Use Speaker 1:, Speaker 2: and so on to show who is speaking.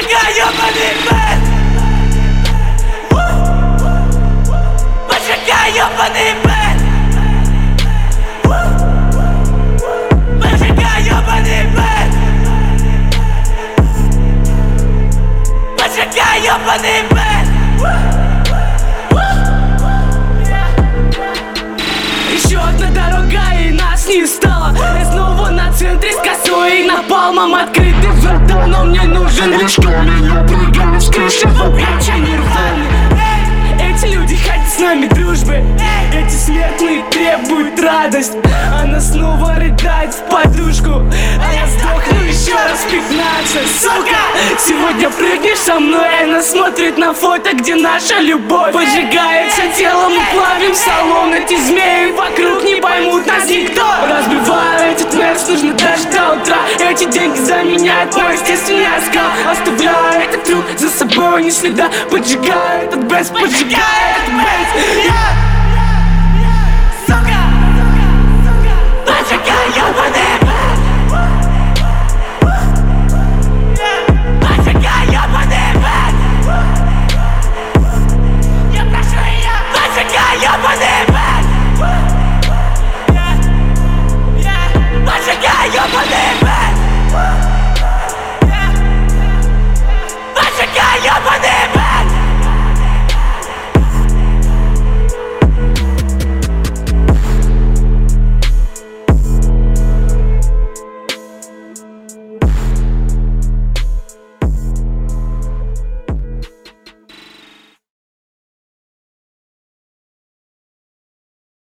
Speaker 1: ёбаный бэт! Поджигай ёбаный бэт! Поджигай ёбаный бэт! Поджигай ёбаный бэт!
Speaker 2: Еще одна дорога и нас не стало. Я снова на центре с косой и напалмом открытый врата Но мне нужен лишь Я прыгаю с крыши. Обличье нирваны Эти люди хотят с нами дружбы. Эти смертные требуют радость. Она снова рыдает в подушку. А я сдохну еще раз пятнадцать. Сука, сегодня прыгнешь со мной Она смотрит на фото, где наша любовь Поджигается телом, мы плавим салон Эти змеи вокруг не поймут нас никто тоска Оставляет труд за собой ни следа. Поджигает от без, поджигает от без. Yeah!